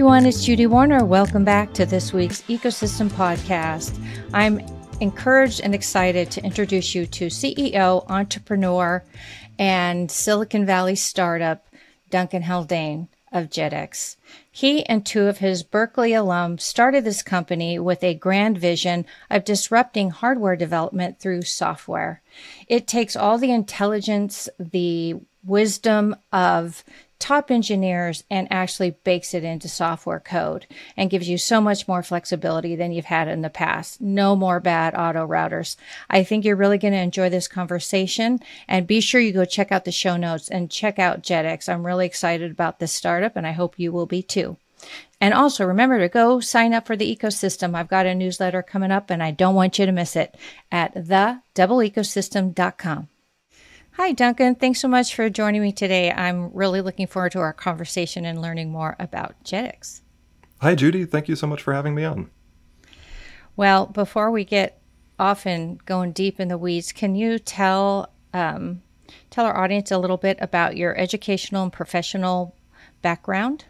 everyone, it's Judy Warner. Welcome back to this week's Ecosystem Podcast. I'm encouraged and excited to introduce you to CEO, entrepreneur, and Silicon Valley startup, Duncan Haldane of JITX. He and two of his Berkeley alums started this company with a grand vision of disrupting hardware development through software. It takes all the intelligence, the wisdom of top engineers and actually bakes it into software code and gives you so much more flexibility than you've had in the past. No more bad auto routers. I think you're really going to enjoy this conversation and be sure you go check out the show notes and check out JITX. I'm really excited about this startup and I hope you will be too. And also remember to go sign up for the ecosystem. I've got a newsletter coming up and I don't want you to miss it at thedoubleecosystem.com. Hi, Duncan. Thanks so much for joining me today. I'm really looking forward to our conversation and learning more about JITX. Hi, Judy. Thank you so much for having me on. Well, before we get off and going deep in the weeds, can you tell um, tell our audience a little bit about your educational and professional background?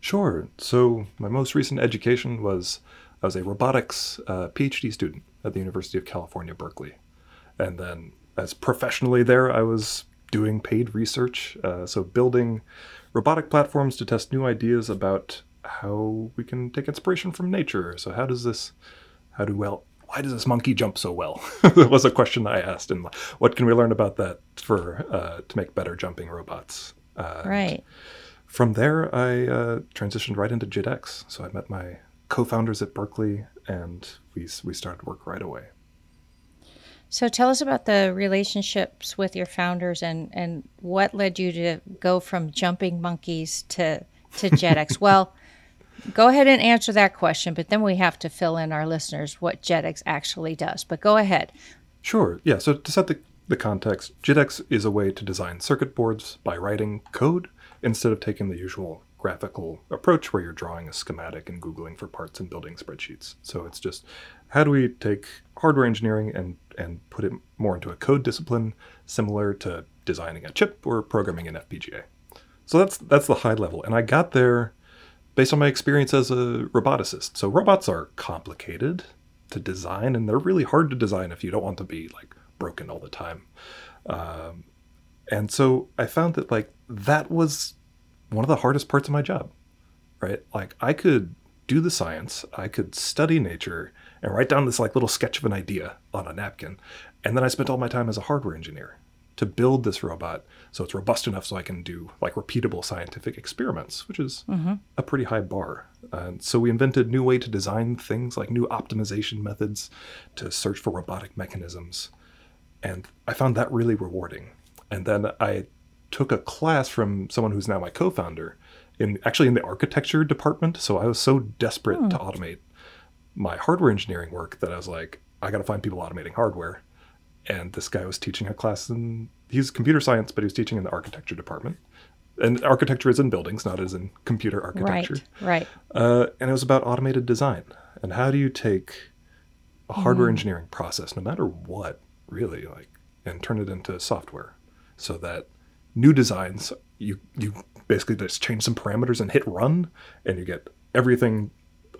Sure. So, my most recent education was I was a robotics uh, PhD student at the University of California, Berkeley, and then as professionally there, I was doing paid research, uh, so building robotic platforms to test new ideas about how we can take inspiration from nature. So how does this, how do well, why does this monkey jump so well? that was a question that I asked, and what can we learn about that for uh, to make better jumping robots? Uh, right. From there, I uh, transitioned right into JITX. So I met my co-founders at Berkeley, and we we started work right away. So tell us about the relationships with your founders and, and what led you to go from jumping monkeys to, to JITX. well, go ahead and answer that question, but then we have to fill in our listeners what JITX actually does. But go ahead. Sure. Yeah. So to set the, the context, JITX is a way to design circuit boards by writing code instead of taking the usual graphical approach where you're drawing a schematic and Googling for parts and building spreadsheets. So it's just how do we take hardware engineering and, and put it more into a code discipline similar to designing a chip or programming an FPGA. So that's that's the high level. And I got there based on my experience as a roboticist. So robots are complicated to design and they're really hard to design if you don't want to be like broken all the time. Um, and so I found that like that was one of the hardest parts of my job, right? Like I could do the science, I could study nature and write down this like little sketch of an idea on a napkin. And then I spent all my time as a hardware engineer to build this robot so it's robust enough so I can do like repeatable scientific experiments, which is mm-hmm. a pretty high bar. And so we invented new way to design things like new optimization methods to search for robotic mechanisms. And I found that really rewarding. And then I took a class from someone who's now my co-founder in actually in the architecture department. So I was so desperate hmm. to automate my hardware engineering work that I was like, I got to find people automating hardware. And this guy was teaching a class in he's computer science, but he was teaching in the architecture department. And architecture is in buildings, not as in computer architecture. Right. Right. Uh, and it was about automated design and how do you take a hardware mm. engineering process, no matter what, really, like, and turn it into software, so that new designs you you basically just change some parameters and hit run, and you get everything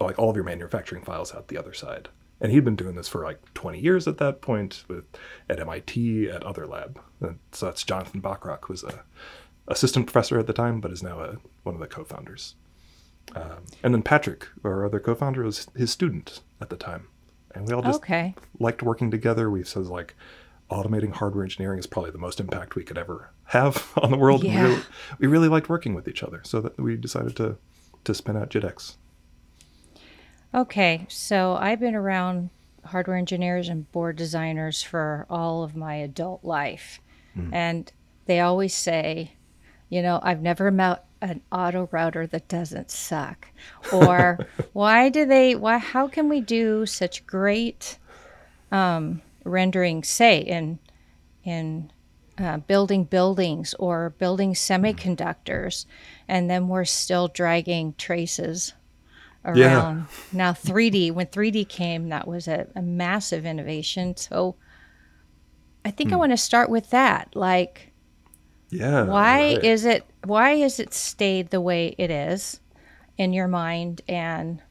like all of your manufacturing files out the other side. And he'd been doing this for like 20 years at that point with at MIT at other lab. And so that's Jonathan Bachrach, who's a assistant professor at the time, but is now a, one of the co-founders. Um, and then Patrick, our other co-founder, was his student at the time, and we all just okay. liked working together. We said like automating hardware engineering is probably the most impact we could ever have on the world. Yeah. We, really, we really liked working with each other, so that we decided to to spin out JITX. Okay, so I've been around hardware engineers and board designers for all of my adult life. Mm. And they always say, you know, I've never met an auto router that doesn't suck. Or why do they, why, how can we do such great um, rendering, say, in, in uh, building buildings or building semiconductors, and then we're still dragging traces around. Yeah. Now 3D, when 3D came, that was a, a massive innovation. So I think hmm. I want to start with that. Like, yeah, why right. is it? Why has it stayed the way it is? in your mind and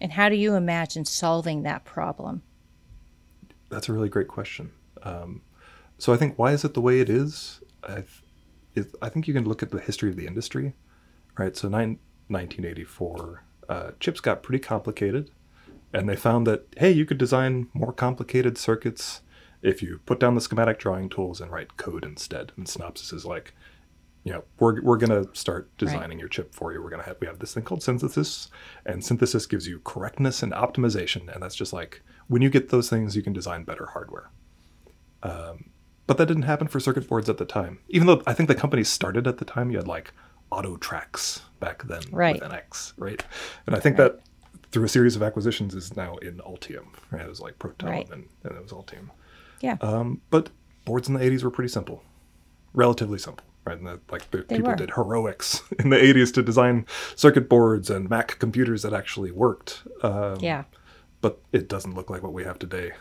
and how do you imagine solving that problem? That's a really great question. Um, so I think why is it the way it is? I, it, I think you can look at the history of the industry, right? So nine, 1984, uh, chips got pretty complicated, and they found that hey, you could design more complicated circuits if you put down the schematic drawing tools and write code instead. And Synopsys is like, you know, we're, we're going to start designing right. your chip for you. We're going to have, we have this thing called synthesis and synthesis gives you correctness and optimization. And that's just like, when you get those things, you can design better hardware. Um, but that didn't happen for circuit boards at the time. Even though I think the company started at the time, you had like Autotrax back then right. with NX, right? And I think right. that through a series of acquisitions is now in Altium. Right? It was like Protel right. and, and it was Altium. Yeah. Um, but boards in the 80s were pretty simple, relatively simple right? And the, like the people were. did heroics in the 80s to design circuit boards and Mac computers that actually worked. Um, yeah. But it doesn't look like what we have today,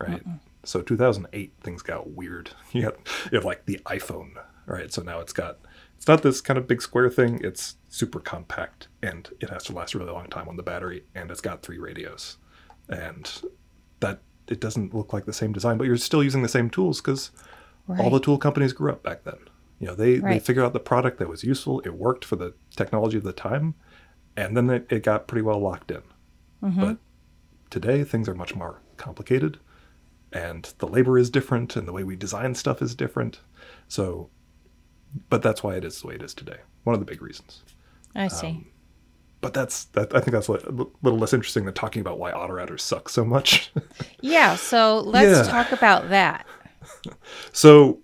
right? Mm-mm. So 2008 things got weird. You have you have like the iPhone, right? So now it's got it's not this kind of big square thing. It's super compact and it has to last a really long time on the battery and it's got three radios. And that it doesn't look like the same design, but you're still using the same tools because right. all the tool companies grew up back then. You know, they, right. they figured out the product that was useful. It worked for the technology of the time, and then it, it got pretty well locked in. Mm-hmm. But today, things are much more complicated, and the labor is different, and the way we design stuff is different. So, but that's why it is the way it is today. One of the big reasons. I see. Um, but that's that. I think that's a little less interesting than talking about why autorouters suck so much. yeah. So let's yeah. talk about that. so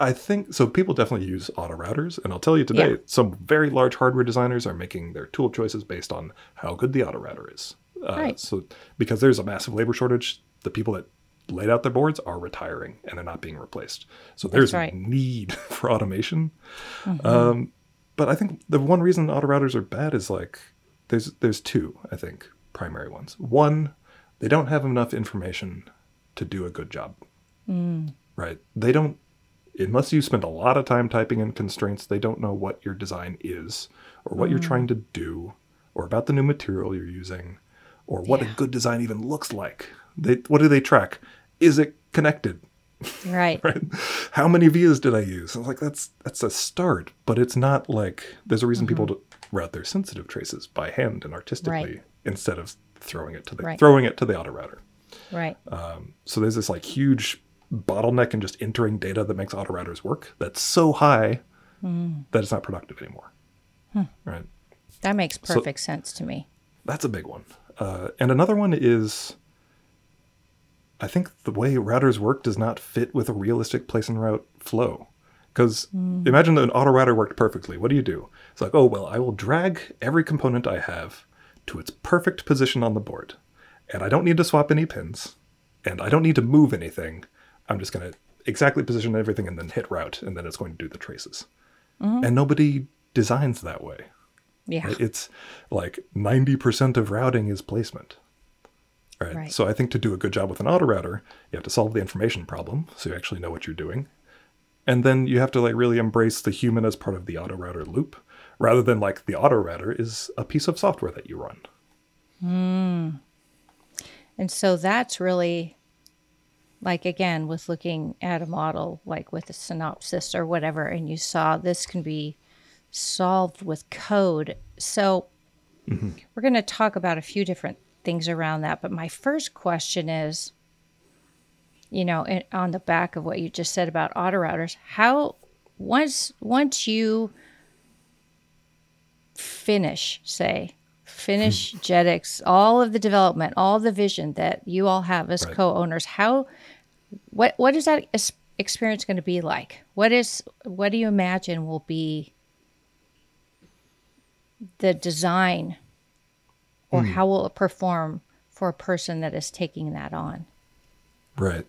I think so. People definitely use auto routers, and I'll tell you today, yeah. some very large hardware designers are making their tool choices based on how good the auto router is. Uh, right. So, because there's a massive labor shortage, the people that laid out their boards are retiring and they're not being replaced. So there's right. need for automation. Mm-hmm. Um, but I think the one reason auto routers are bad is like there's there's two I think primary ones. One, they don't have enough information to do a good job. Mm. Right? They don't unless you spend a lot of time typing in constraints, they don't know what your design is or what mm. you're trying to do or about the new material you're using or what yeah. a good design even looks like. They what do they track? Is it connected? Right. right. How many vias did I use? I was like, that's that's a start, but it's not like there's a reason mm-hmm. people route their sensitive traces by hand and artistically right. instead of throwing it to the right. throwing it to the auto router. Right. Um, so there's this like huge bottleneck in just entering data that makes auto routers work that's so high mm. that it's not productive anymore. Hmm. Right. That makes perfect so, sense to me. That's a big one. Uh, and another one is I think the way routers work does not fit with a realistic place and route flow. Because mm. imagine that an auto router worked perfectly. What do you do? It's like, oh, well, I will drag every component I have to its perfect position on the board. And I don't need to swap any pins. And I don't need to move anything. I'm just going to exactly position everything and then hit route, and then it's going to do the traces. Mm-hmm. And nobody designs that way. Yeah. It's like 90% of routing is placement. Right? right. So I think to do a good job with an auto router, you have to solve the information problem so you actually know what you're doing. And then you have to like really embrace the human as part of the auto router loop rather than like the auto router is a piece of software that you run. Mm. And so that's really like again with looking at a model like with a Synopsys or whatever and you saw this can be solved with code so mm-hmm. we're going to talk about a few different things around that but my first question is you know on the back of what you just said about auto routers how once once you finish say finish hmm. JITX, all of the development, all the vision that you all have as right. co-owners. How, what, what is that experience going to be like? What is, what do you imagine will be the design, or hmm. how will it perform for a person that is taking that on? Right,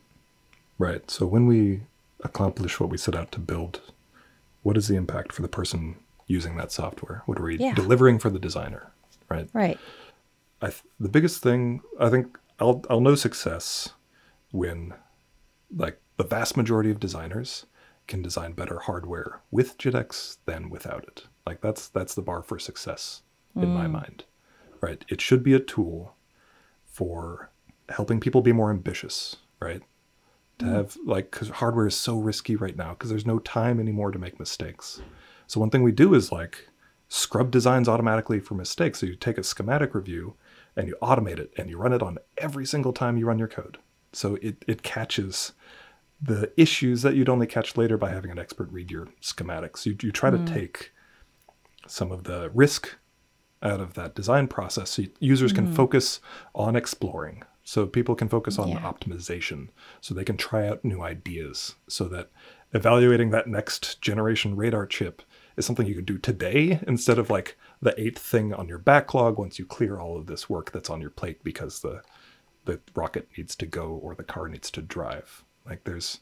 right. So when we accomplish what we set out to build, what is the impact for the person using that software? What are we yeah. delivering for the designer? right? Right. I th- the biggest thing I think I'll I'll know success when like the vast majority of designers can design better hardware with JITX than without it. Like that's that's the bar for success in my mm. mind. Right? It should be a tool for helping people be more ambitious, right? To mm. have like cuz hardware is so risky right now because there's no time anymore to make mistakes. So one thing we do is like scrub designs automatically for mistakes. So you take a schematic review and you automate it and you run it on every single time you run your code. So it, it catches the issues that you'd only catch later by having an expert read your schematics. You, you try to mm. take some of the risk out of that design process so users can focus on exploring. So people can focus on Yeah. optimization so they can try out new ideas so that evaluating that next generation radar chip is something you can do today instead of like the eighth thing on your backlog once you clear all of this work that's on your plate because the the rocket needs to go or the car needs to drive. Like there's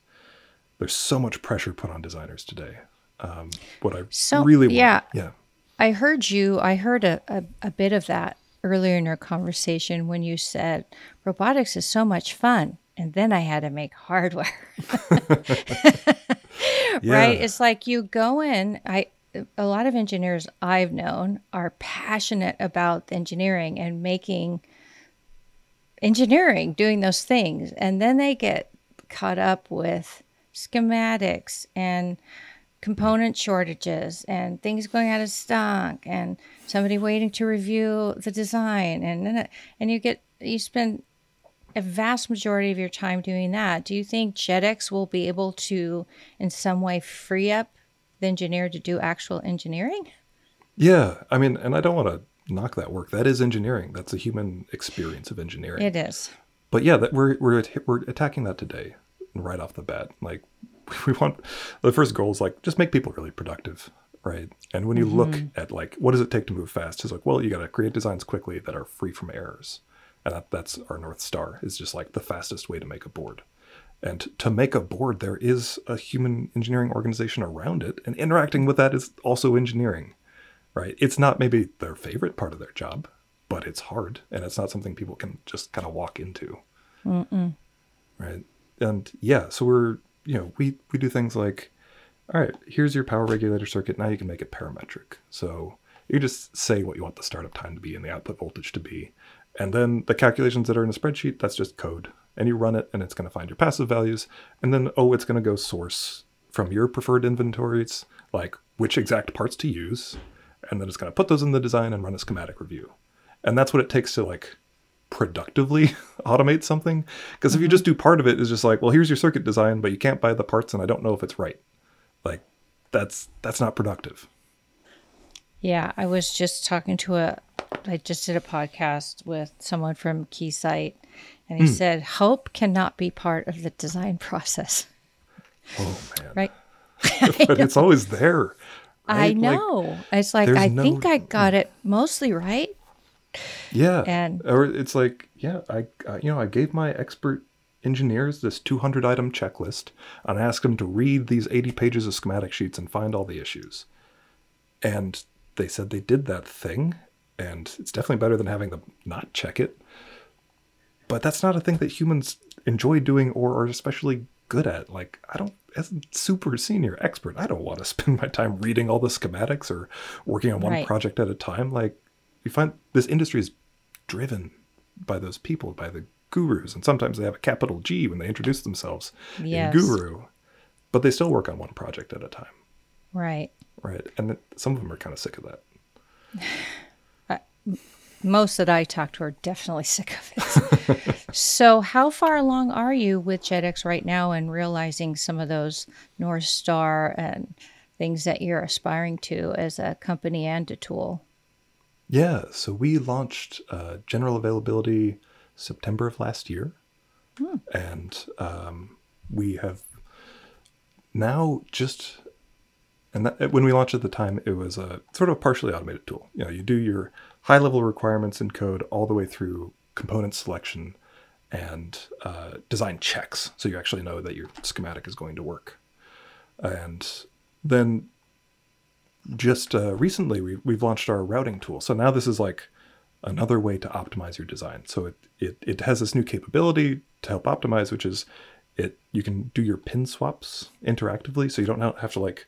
there's so much pressure put on designers today. Um, what I So, really yeah. yeah, I heard you, I heard a, a, a bit of that earlier in our conversation when you said robotics is so much fun. And then I had to make hardware. yeah, right it's like you go in i a lot of engineers i've known are passionate about engineering and making engineering doing those things and then they get caught up with schematics and component shortages and things going out of stock and somebody waiting to review the design and and you get you spend a vast majority of your time doing that. Do you think JITX will be able to, in some way, free up the engineer to do actual engineering? yeah. I mean, and I don't want to knock that work. That is engineering. That's a human experience of engineering. It is. but yeah, that we're we're we're attacking that today, right off the bat. Like we want the first goal is like just make people really productive, right? And when you mm-hmm. look at like what does it take to move fast, it's like well, you got to create designs quickly that are free from errors, and that, that's our north star. Is just like the fastest way to make a board. And to make a board, there is a human engineering organization around it, and interacting with that is also engineering, right? It's not maybe their favorite part of their job, but it's hard, and it's not something people can just kind of walk into right and yeah so we're you know we we do things like all right here's your power regulator circuit. Now you can make it parametric. So you just say what you want the startup time to be and the output voltage to be. And then the calculations that are in a spreadsheet that's just code. And you run it and it's going to find your passive values. And then oh it's going to go source from your preferred inventories like which exact parts to use. And then it's going to put those in the design and run a schematic review. And that's what it takes to like productively automate something because if you mm-hmm. just do part of it, it is just like well here's your circuit design but you can't buy the parts and i don't know if it's right like that's that's not productive Yeah, I was just talking to a, I just did a podcast with someone from Keysight, and he hmm. said hope cannot be part of the design process. oh man Right? but it's always there I right? Like, know. it's like I no- think I got mm. it mostly right. Yeah. And- or it's like yeah I, I you know i gave my expert engineers this 200 item checklist and i asked them to read these 80 pages of schematic sheets and find all the issues. And they said they did that thing and it's definitely better than having them not check it. But that's not a thing that humans enjoy doing or are especially good at. Like i don't as a super senior expert i don't want to spend my time reading all the schematics or working on one Right. project at a time. Like you find this industry is driven by those people by the gurus and sometimes they have a capital g when they introduce themselves Yes. in guru but they still work on one project at a time Right. right and some of them are kind of sick of that Most that I talk to are definitely sick of it. so, how far along are you with JITX right now and realizing some of those North Star and things that you're aspiring to as a company and a tool? Yeah, so we launched uh, general availability September of last year, and um, we have now just and that, when we launched at the time, it was a sort of a partially automated tool. You know, you do your high level requirements in code all the way through component selection and uh, design checks, so you actually know that your schematic is going to work. And then just uh, recently we, we've launched our routing tool. So now this is like another way to optimize your design. So it, it, it has this new capability to help optimize, which is it you can do your pin swaps interactively. So you don't have to like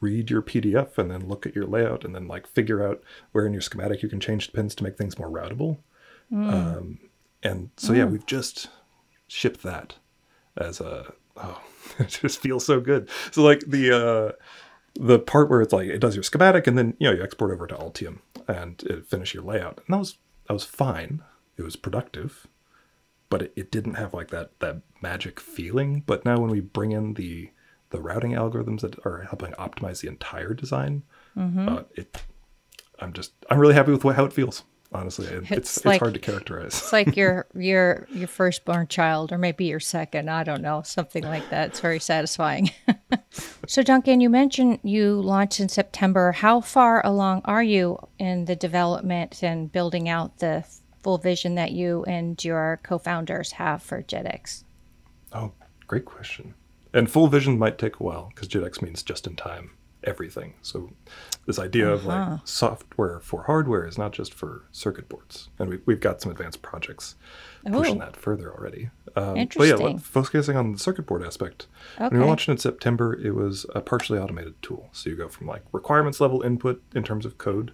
read your PDF and then look at your layout and then like figure out where in your schematic you can change the pins to make things more routable. Um, and so yeah, we've just shipped that as a oh, it just feels so good. So like the uh, the part where it's like it does your schematic and then you know you export over to Altium and it finish your layout and that was that was fine. It was productive, but it, it didn't have like that that magic feeling. But now when we bring in the the routing algorithms that are helping optimize the entire design, uh, it I'm just I'm really happy with how it feels. Honestly, It- it's It's it's, like- hard to characterize. It's like your your your firstborn child, or maybe your second. I don't know, something like that. It's very satisfying. so, Duncan, you mentioned you launched in September. How far along are you in the development and building out the full vision that you and your co-founders have for JITX? Oh, great question. And full vision might take a while because JITX means just in time everything. So this idea of Uh-huh. like software for hardware is not just for circuit boards. And we, we've got some advanced projects pushing Oh. that further already. Um, But yeah, Interesting. focusing on the circuit board aspect. Okay. When we launched in September, it was a partially automated tool. So you go from like requirements level input in terms of code,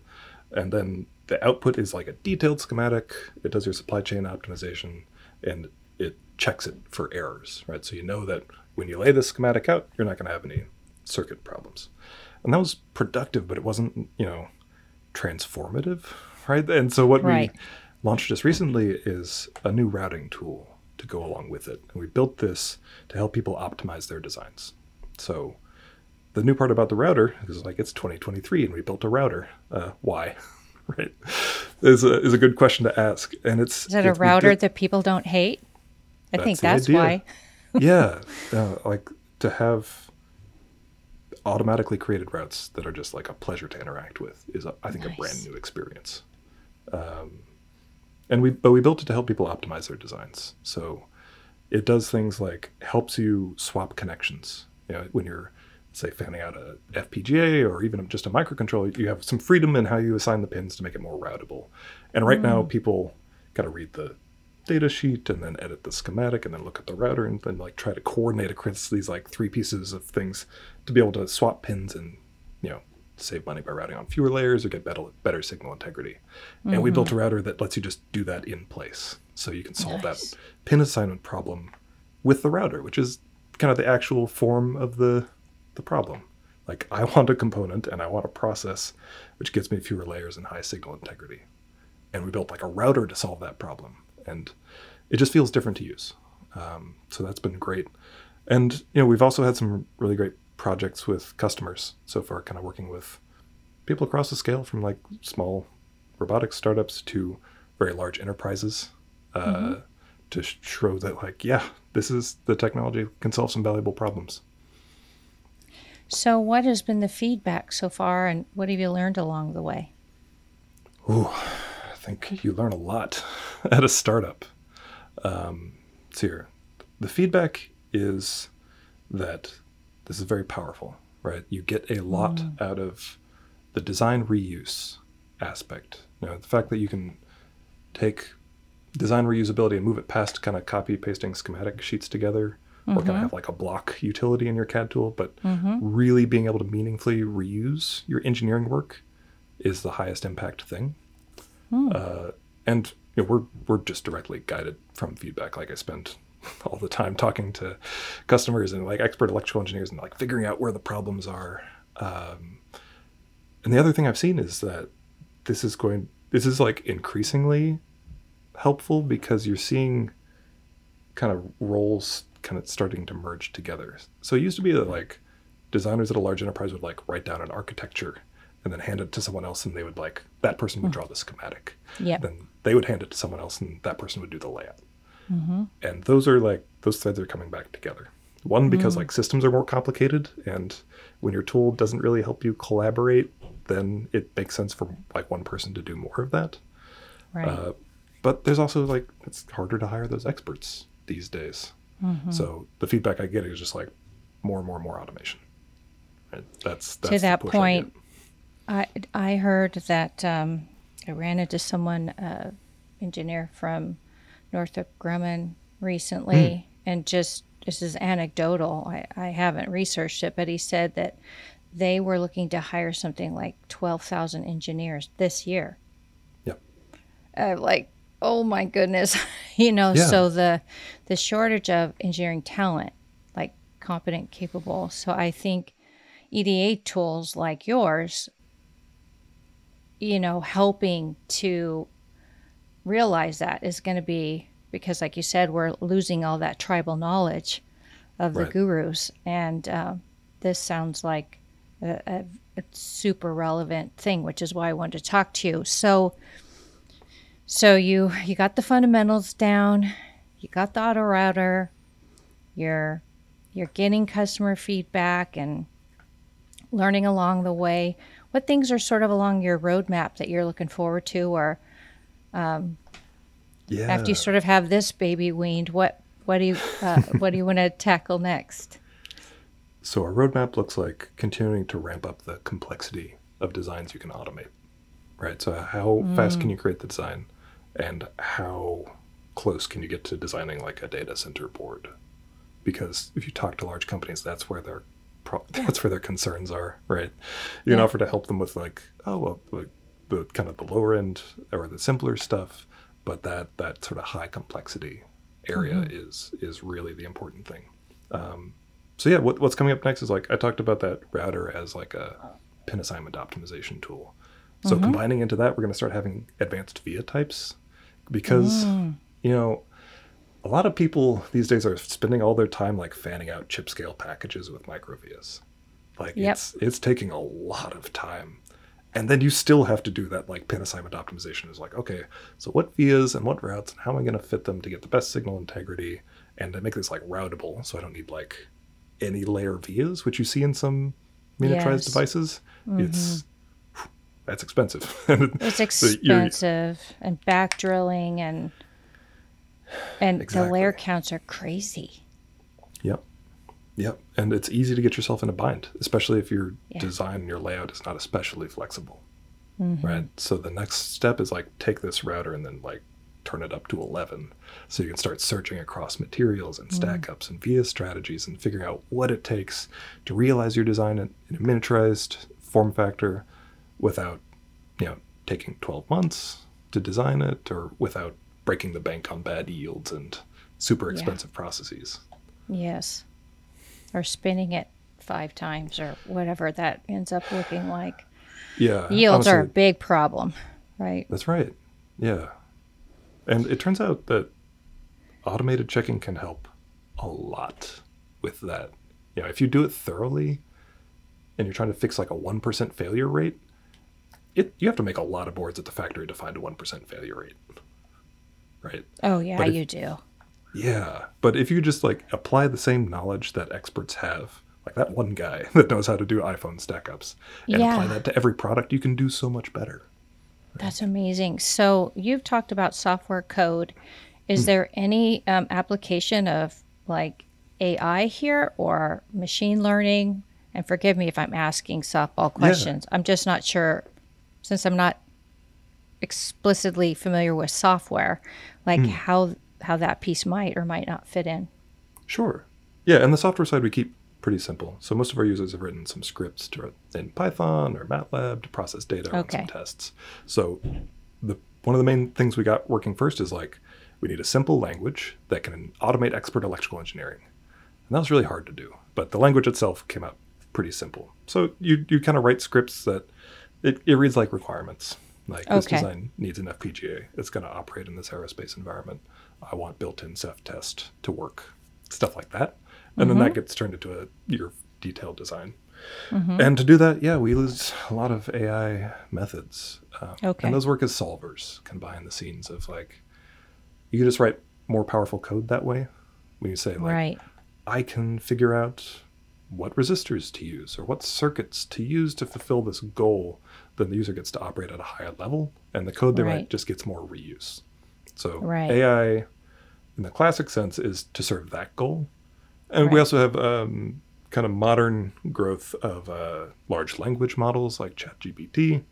and then the output is like a detailed schematic. It does your supply chain optimization, and it checks it for errors, right? So you know that when you lay this schematic out, you're not going to have any circuit problems. And that was productive, but it wasn't, you know, transformative, right? And so what Right. we launched just recently is a new routing tool to go along with it. And we built this to help people optimize their designs. So the new part about the router is like it's 2023 and we built a router. Uh, why? right? Is a, is a good question to ask. And it's Is that a it's- router did- that people don't hate? I think That's that's idea. why. yeah, uh, like to have automatically created routes that are just like a pleasure to interact with is, a, I think, a brand new experience. Um, and we, but we built it to help people optimize their designs. So it does things like helps you swap connections. You know, when you're say fanning out a FPGA or even just a microcontroller, you have some freedom in how you assign the pins to make it more routable. And right now, people got to read the data sheet and then edit the schematic and then look at the router and then like try to coordinate across these like three pieces of things to be able to swap pins and you know save money by routing on fewer layers or get better better signal integrity. And we built a mm-hmm. router that lets you just do that in place, so you can solve Nice. that pin assignment problem with the router, which is kind of the actual form of the the problem. Like I want a component and I want a process which gives me fewer layers and high signal integrity. And we built like a router to solve that problem. And it just feels different to use. Um, so that's been great. And you know, we've also had some really great projects with customers so far, kind of working with people across the scale from like small robotics startups to very large enterprises uh, to show that like, yeah, this is the technology can solve some valuable problems. So, what has been the feedback so far, and what have you learned along the way? Ooh, think you learn a lot at a startup. Um, so here, the feedback is that this is very powerful, right? You get a lot mm. out of the design reuse aspect. You know, the fact that you can take design reusability and move it past kind of copy pasting schematic sheets together or kind of mm-hmm. have like a block utility in your CAD tool, but mm-hmm. really being able to meaningfully reuse your engineering work is the highest impact thing. Uh, and you know, we're we're just directly guided from feedback. Like I spend all the time talking to customers and like expert electrical engineers and like figuring out where the problems are. Um, and the other thing I've seen is that this is going this is like increasingly helpful because you're seeing kind of roles kind of starting to merge together. So it used to be that like designers at a large enterprise would like write down an architecture and then hand it to someone else and they would like that person would draw the schematic. yeah Then they would hand it to someone else and that person would do the layout. mm-hmm. And those are like those threads are coming back together. One because like systems are more complicated and when your tool doesn't really help you collaborate, then it makes sense for like one person to do more of that. Right. Uh, but there's also like it's harder to hire those experts these days. mm-hmm. So the feedback I get is just like more and more and more automation. Right? That's, that's to that point. I I heard that um, I ran into someone, uh, engineer from Northrop Grumman recently, Hmm. and just this is anecdotal. I, I haven't researched it, but he said that they were looking to hire something like 12,000 engineers this year. Yep. Uh, like, oh my goodness, you know, Yeah. so the the shortage of engineering talent, like competent, capable. So I think EDA tools like yours, you know, helping to realize that is going to be because, like you said, we're losing all that tribal knowledge of the Right. gurus, and uh, this sounds like a, a, a super relevant thing, which is why I wanted to talk to you. So, so you you got the fundamentals down, you got the auto router, you're you're getting customer feedback and learning along the way. What things are sort of along your roadmap that you're looking forward to, or Yeah. after you sort of have this baby weaned, what what do you uh, what do you want to tackle next? So our roadmap looks like continuing to ramp up the complexity of designs you can automate. Right. So how fast can you create the design and how close can you get to designing like a data center board? Because if you talk to large companies, that's where their pro- that's where their concerns are, right? You can Yeah. offer to help them with like, oh well, like the kind of the lower end or the simpler stuff, but that that sort of high complexity area mm-hmm. is is really the important thing. Um, so yeah, what, what's coming up next is like I talked about that router as like a pin assignment optimization tool. So mm-hmm. combining into that, we're going to start having advanced VIA types because mm. you know a lot of people these days are spending all their time like fanning out chip scale packages with micro vias. Like Yep. it's it's taking a lot of time. And then you still have to do that like pin assignment optimization is like, okay, so what vias and what routes and how am I going to fit them to get the best signal integrity and to make this like routable so I don't need like any layer vias, which you see in some miniaturized Yes. devices. It's mm-hmm. that's expensive. It's So expensive and back drilling and and the layer counts are crazy. Yep. Yep. And it's easy to get yourself in a bind, especially if your Yeah. design and your layout is not especially flexible. Mm-hmm. Right. So the next step is like take this router and then like turn it up to 11 so you can start searching across materials and stack ups and via strategies and figuring out what it takes to realize your design in, in a miniaturized form factor without you know taking 12 months to design it or without breaking the bank on bad yields and super Yeah. expensive processes Yes. Or spinning it five times or whatever that ends up looking like. Yeah. Yields are a big problem, right? That's right. Yeah. And it turns out that automated checking can help a lot with that. You know, if you do it thoroughly and you're trying to fix like a 1% failure rate, it you have to make a lot of boards at the factory to find a 1% failure rate. Right? Oh yeah, if- you do. Yeah. But if you just like apply the same knowledge that experts have, like that one guy that knows how to do iPhone stack ups, and apply that to every product, you can do so much better. That's amazing. So you've talked about software code. Is Hmm. there any um, application of like AI here or machine learning? And forgive me if I'm asking softball questions. I'm just not sure, since I'm not explicitly familiar with software, like Hmm. how how that piece might or might not fit in. Sure. Yeah, and the software side we keep pretty simple. So most of our users have written some scripts to, in Python or MATLAB to process data on Okay. some tests. So the one of the main things we got working first is like we need a simple language that can automate expert electrical engineering. And that was really hard to do, but the language itself came out pretty simple. So you you kind of write scripts that it, it reads like requirements. Like this Okay. design needs an FPGA. It's going to operate in this aerospace environment. I want built-in self test to work. Stuff like that. And then Mm-hmm. that gets turned into a your detailed design. And to do that, yeah, we use a lot of AI methods. Uh, Okay. And those work as solvers, of behind the scenes of like, you can just write more powerful code that way. When you say like, right. I can figure out what resistors to use or what circuits to use to fulfill this goal, then the user gets to operate at a higher level, and the code they Right. write just gets more reuse. So Right. AI, in the classic sense, is to serve that goal, and we also have um, kind of modern growth of uh, large language models like ChatGPT.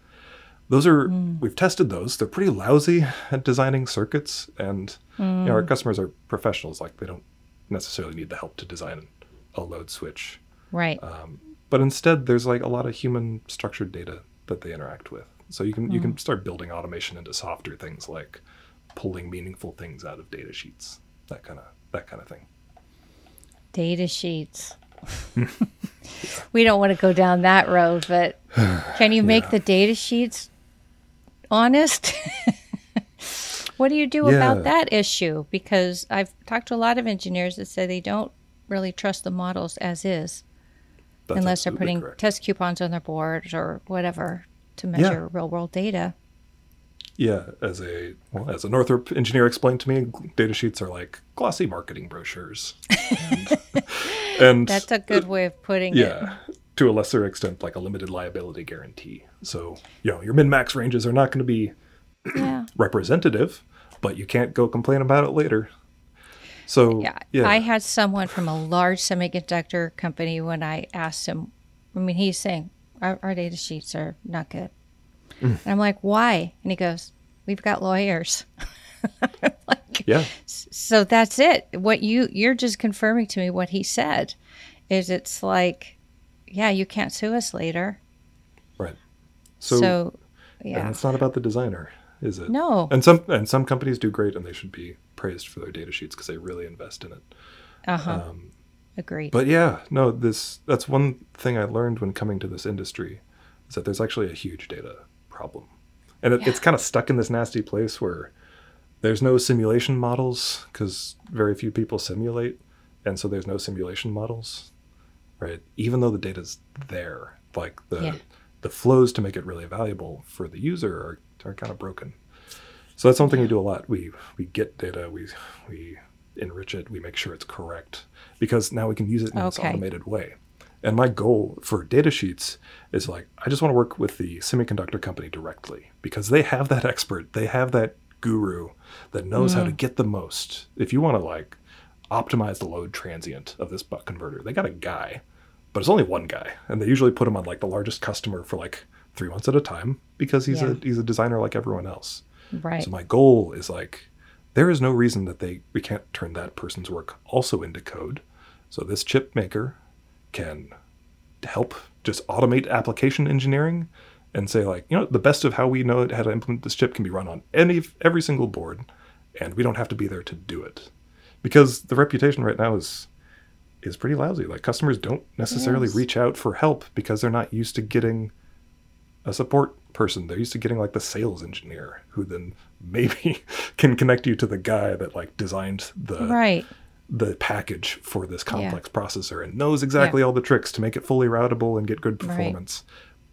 Those are Mm. we've tested those. They're pretty lousy at designing circuits, and you know, Mm. our customers are professionals. Like they don't necessarily need the help to design a load switch. Right. Um, but instead there's like a lot of human structured data that they interact with. So you can you can start building automation into softer things like pulling meaningful things out of data sheets, that kind of that kind of thing. Data sheets. we don't want to go down that road, but can you make Yeah. the data sheets honest? what do you do Yeah. about that issue? Because I've talked to a lot of engineers that say they don't really trust the models as is That's unless they're putting correct. test coupons on their boards or whatever to measure real world data. Yeah, as a well, as a Northrop engineer explained to me, data sheets are like glossy marketing brochures. And, and That's a good uh, way of putting it. yeah, to a lesser extent, like a limited liability guarantee. So you know your min max ranges are not going to be Yeah. representative, but you can't go complain about it later. So Yeah. yeah, I had someone from a large semiconductor company when I asked him, I mean, he's saying, our, our data sheets are not good. Mm. And I'm like, why? And he goes, we've got lawyers. like, yeah, so that's it. What you, you're just confirming to me what he said is it's like, yeah, you can't sue us later. right. So, So, and yeah. it's not about the designer, is it? No. And some and some companies do great, and they should be praised for their data sheets because they really invest in it. Uh huh. Um, Agreed. But yeah, no, this that's one thing I learned when coming to this industry is that there's actually a huge data problem. And it, it's kind of stuck in this nasty place where there's no simulation models because very few people simulate. And so there's no simulation models, right? Even though the data's there, like the Yeah. the flows to make it really valuable for the user are, are kind of broken. So that's something we do a lot. We we get data, we we enrich it, we make sure it's correct because now we can use it in this automated way. And my goal for data sheets is like I just want to work with the semiconductor company directly because they have that expert, they have that guru that knows how to mm. get the most. If you want to like optimize the load transient of this buck converter, they got a guy, but it's only one guy, and they usually put him on like the largest customer for like three months at a time because he's Yeah. a he's a designer like everyone else. Right. So my goal is like there is no reason that they we can't turn that person's work also into code. So this chip maker can help just automate application engineering and say like, you know, the best of how we know how to implement this chip can be run on any every single board and we don't have to be there to do it. Because the reputation right now is is pretty lousy. Like customers don't necessarily Yes. reach out for help because they're not used to getting a support person. They're used to getting like the sales engineer who then maybe can connect you to the guy that like designed the right. the package for this complex processor and knows exactly all the tricks to make it fully routable and get good Right. performance.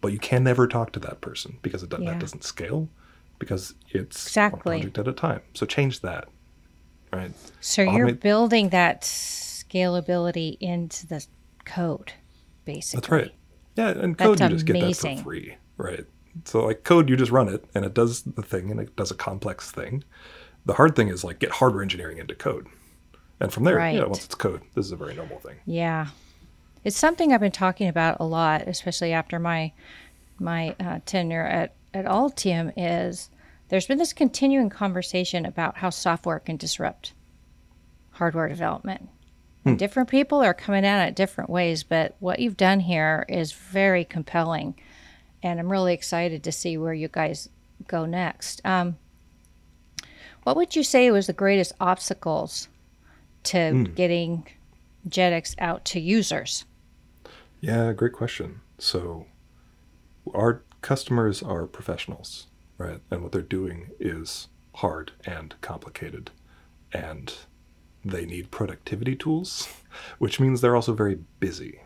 But you can never talk to that person because it, Yeah. that doesn't scale because it's Exactly. one project at a time. So change that. Right. So you're building that scalability into the code, basically. That's right. Yeah, and code That's you just get that for free, right? So like code, you just run it and it does the thing and it does a complex thing. The hard thing is like get hardware engineering into code, and from there, yeah, Right. once it's code, this is a very normal thing. Yeah, it's something I've been talking about a lot, especially after my my uh, tenure at at Altium. Is there's been this continuing conversation about how software can disrupt hardware development. And different people are coming at it different ways, but what you've done here is very compelling, and I'm really excited to see where you guys go next. Um, what would you say was the greatest obstacles to getting JITX out to users? Yeah, great question. So, our customers are professionals, right? And what they're doing is hard and complicated, and they need productivity tools, which means they're also very busy.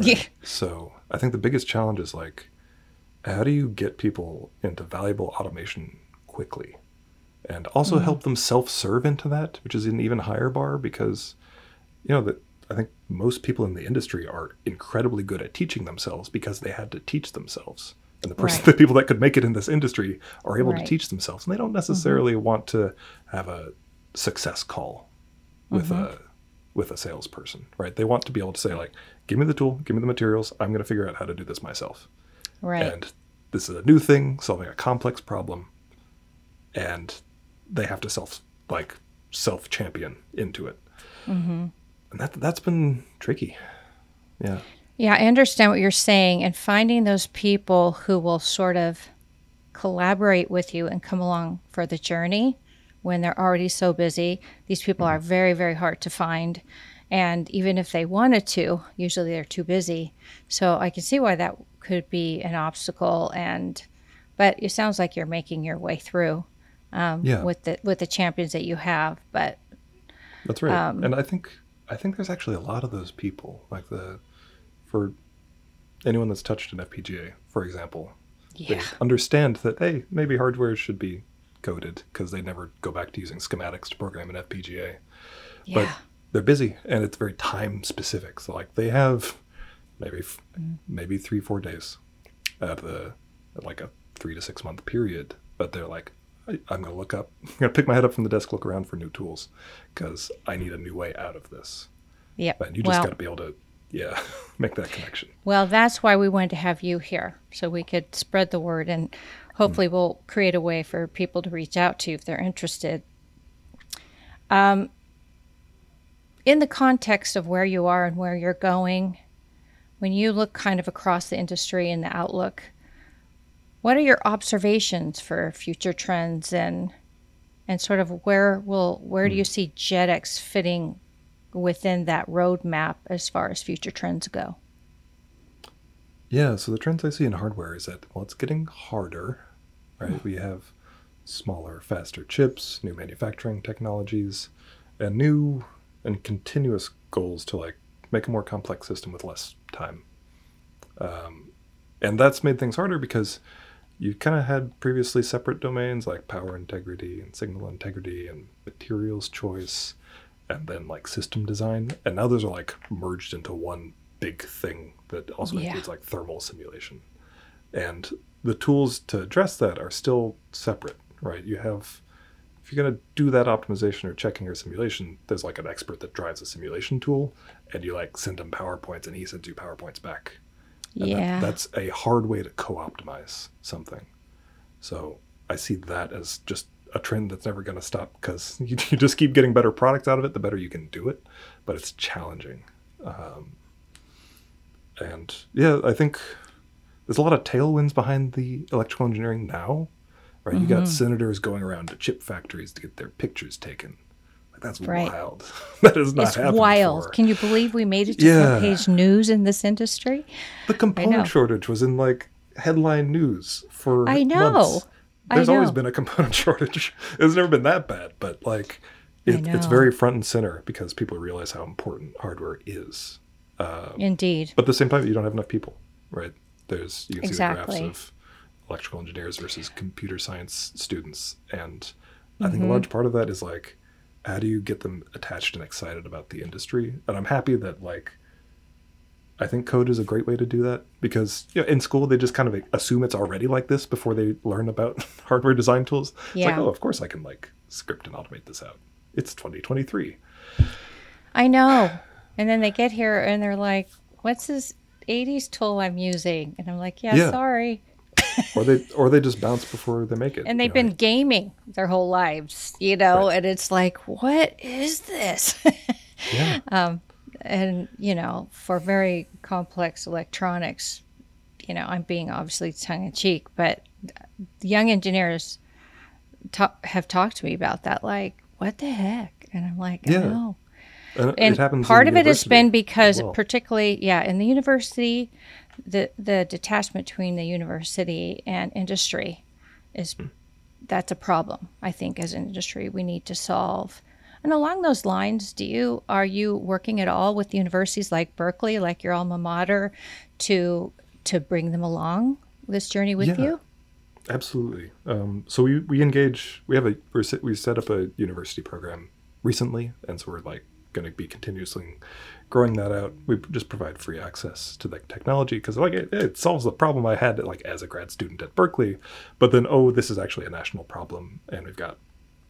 Yeah. So I think the biggest challenge is like, how do you get people into valuable automation quickly? And also mm. help them self serve into that, which is an even higher bar because, you know, that I think most people in the industry are incredibly good at teaching themselves because they had to teach themselves. And the person, Right. the people that could make it in this industry are able Right. to teach themselves. And they don't mm-hmm. necessarily want to have a success call with mm-hmm. a with a salesperson, right? They want to be able to say like, "Give me the tool, give me the materials. I'm going to figure out how to do this myself." Right. And this is a new thing, solving a complex problem, and they have to self like self champion into it. Mm-hmm. And that that's been tricky. Yeah. Yeah, I understand what you're saying, and finding those people who will sort of collaborate with you and come along for the journey when they're already so busy. These people are very, very hard to find. And even if they wanted to, usually they're too busy. So I can see why that could be an obstacle. And but it sounds like you're making your way through um, Yeah. with the with the champions that you have. But That's right. Um, and I think I think there's actually a lot of those people, like the for anyone that's touched an FPGA, for example, they understand that hey, maybe hardware should be coded because they never go back to using schematics to program an FPGA. yeah, But they're busy and it's very time specific. So like they have maybe Mm. maybe three four days at the at like a three to six month period, but they're like. I, I'm gonna look up. I'm gonna pick my head up from the desk, look around for new tools, because I need a new way out of this. yeah. And you just well, got to be able to, yeah, make that connection. Well, that's why we wanted to have you here so we could spread the word and hopefully we'll create a way for people to reach out to you if they're interested. Um, in the context of where you are and where you're going, when you look kind of across the industry and the outlook, what are your observations for future trends and and sort of where will where do you see JITX fitting within that roadmap as far as future trends go? Yeah, so the trends I see in hardware is that, well, it's getting harder, right? We have smaller, faster chips, new manufacturing technologies, and new and continuous goals to like make a more complex system with less time. Um, and that's made things harder because you kind of had previously separate domains like power integrity and signal integrity and materials choice and then like system design and now those are like merged into one big thing that also Yeah. includes like thermal simulation and the tools to address that are still separate right you have if you're going to do that optimization or checking or simulation there's like an expert that drives a simulation tool and you like send him powerpoints and he sends you powerpoints back and that- Yeah. that's a hard way to co-optimize something. So I see that as just a trend that's never going to stop because you, you just keep getting better products out of it, the better you can do it. But it's challenging. Um, and yeah, I think there's a lot of tailwinds behind the electrical engineering now. Right, you got mm-hmm. senators going around to chip factories to get their pictures taken. Like that's Right. wild. that is not it's wild. before. Can you believe we made it to Yeah. front page news in this industry? The component shortage was in like headline news for I know. months. I There's always been a component shortage. It's never been that bad, but like it, it's very front and center because people realize how important hardware is. Uh, Indeed. But at the same time, you don't have enough people, right? There's you can see the Exactly. graphs of electrical engineers versus computer science students, and I Mm-hmm. think a large part of that is like how do you get them attached and excited about the industry? And I'm happy that like I think code is a great way to do that because you know, in school they just kind of assume it's already like this before they learn about hardware design tools. It's like, oh, of course I can like script and automate this out. It's 2023. I know. And then they get here and they're like, "What's this 80s tool I'm using?" And I'm like, "Yeah, Yeah. sorry." or they or they just bounce before they make it. And they've know, been gaming their whole lives, you know, and it's like, "What is this?" yeah. Um, and you know for very complex electronics you know i'm being obviously tongue-in-cheek but young engineers ta- have talked to me about that like what the heck and i'm like Yeah. i know And, and part of it has been because well. particularly yeah in the university the the detachment between the university and industry is Hmm. that's a problem i think as an industry we need to solve and along those lines do you are you working at all with universities like berkeley like your alma mater to to bring them along this journey with Yeah. you Absolutely. Um, so we, we engage. We have a we set up a university program recently, and so we're like going to be continuously growing that out. We just provide free access to the technology because like it, it solves the problem I had like as a grad student at Berkeley, but then oh this is actually a national problem, and we've got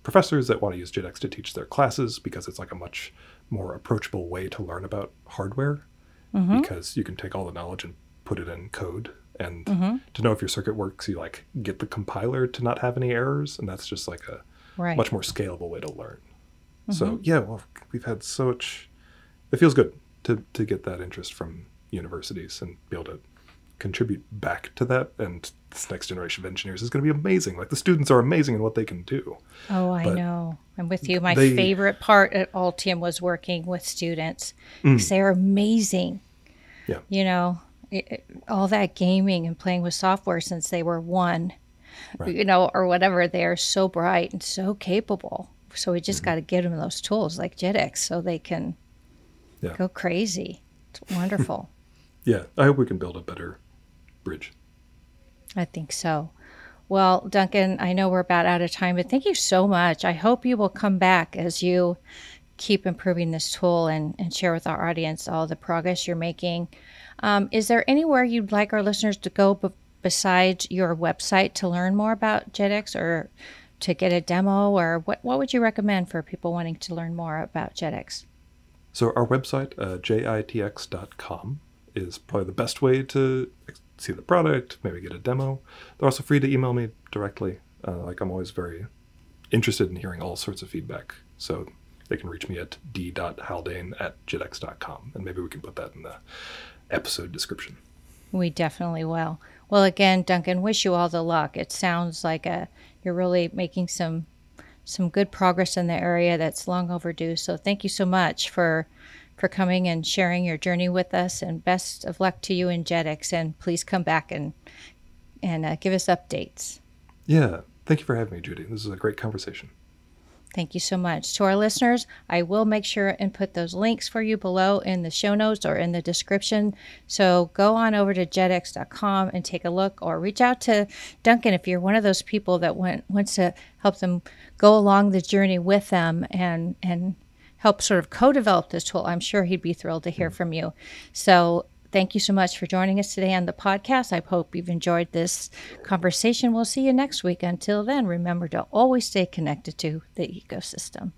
professors that want to use JITX to teach their classes because it's like a much more approachable way to learn about hardware mm-hmm. because you can take all the knowledge and put it in code and mm-hmm. to know if your circuit works you like get the compiler to not have any errors and that's just like a right. much more scalable way to learn so yeah well we've had so much. it feels good to to get that interest from universities and be able to contribute back to that. And this next generation of engineers is going to be amazing. Like the students are amazing in what they can do. Oh, I but know. I'm with you. My they, favorite part at Altium was working with students mm. they're amazing. Yeah. You know, it, all that gaming and playing with software since they were one, right. you know, or whatever. They are so bright and so capable. So we just mm-hmm. got to give them those tools like JITX so they can yeah. go crazy. It's wonderful. yeah, I hope we can build a better bridge. I think so. Well, Duncan, I know we're about out of time, but thank you so much. I hope you will come back as you keep improving this tool and, and share with our audience all the progress you're making. Um, is there anywhere you'd like our listeners to go b- besides your website to learn more about JITX or to get a demo? Or what, what would you recommend for people wanting to learn more about JITX? So, our website, uh, jitx.com, is probably the best way to see the product, maybe get a demo. They're also free to email me directly. Uh, like I'm always very interested in hearing all sorts of feedback. So they can reach me at d.haldane at jitx.com. And maybe we can put that in the episode description. We definitely will. Well, again, Duncan, wish you all the luck. It sounds like a, you're really making some some good progress in the area that's long overdue. So thank you so much for for coming and sharing your journey with us. And best of luck to you in JITX. And please come back and and uh, give us updates. Yeah, thank you for having me, Judy. This is a great conversation. Thank you so much. To our listeners, I will make sure and put those links for you below in the show notes or in the description. So go on over to jitx.com and take a look or reach out to Duncan if you're one of those people that want, wants to help them go along the journey with them and, and help sort of co-develop this tool, I'm sure he'd be thrilled to hear mm. from you. So thank you so much for joining us today on the podcast. I hope you've enjoyed this conversation. We'll see you next week. Until then, remember to always stay connected to the ecosystem.